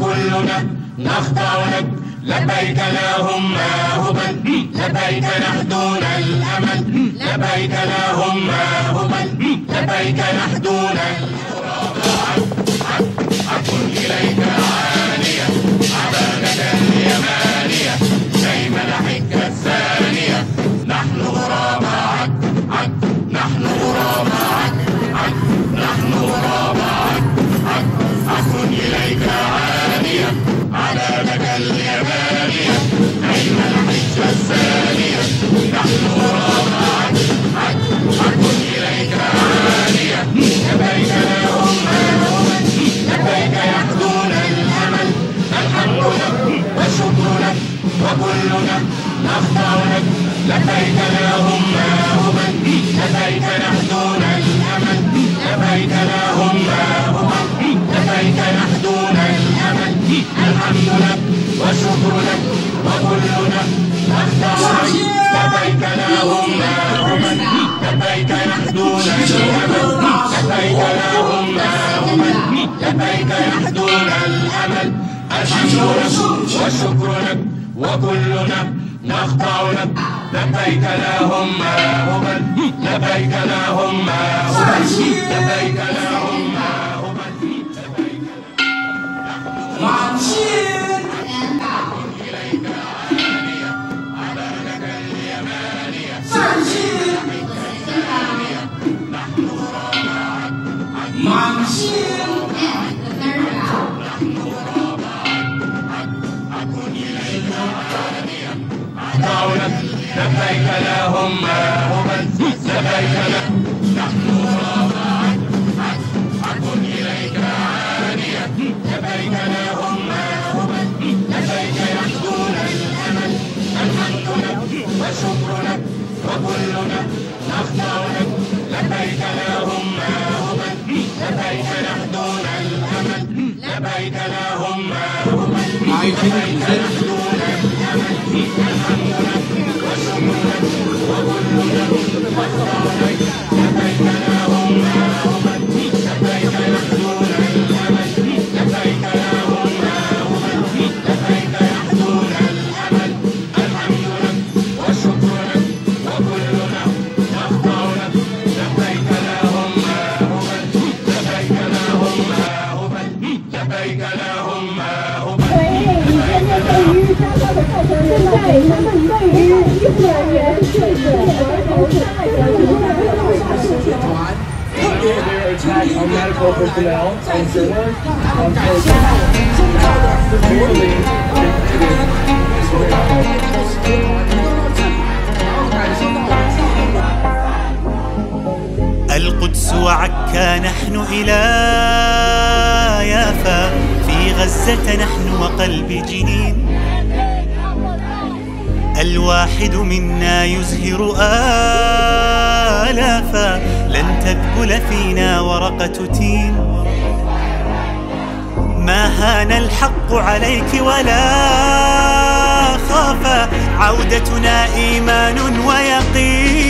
وكلنا نخضع لك لبيك اللهم هبل. لبيك نحدون الأمل. لبيك اللهم هبل. لبيك نحدون إليك عانية عبادة اليمانية لك لبيك اللهم هبل لبيك نحدون الأمل لبيك اللهم هبل لبيك نحدون الأمل الحمد لك والشكر لك وكلنا نخضع لك لبيك اللهم هبل لبيك نحدون الأمل لبيك اللهم هبل لبيك يحدون الأمل الحمد لك والشكر لك وكلنا نخضع لك لبيك اللهم هبل لبيك اللهم هبل لبيك اللهم هبل لبيك 满心 لبيك اللهم لبيك نحن راضى حق إليك عالية لبيك اللهم لبيك يحدونا الأمل الحمد لك والشكر لك وكلنا نخضع لك لبيك اللهم لبيك نحدونا الأمل لبيك اللهم عايزين الحمد القدس وعكا نحن إلى يافا في غزة نحن وقلب جنين. الواحد منا يزهر آلافا لن تذبل فينا ورقة تين. ما هان الحق عليك ولا خاف عودتنا إيمان ويقين.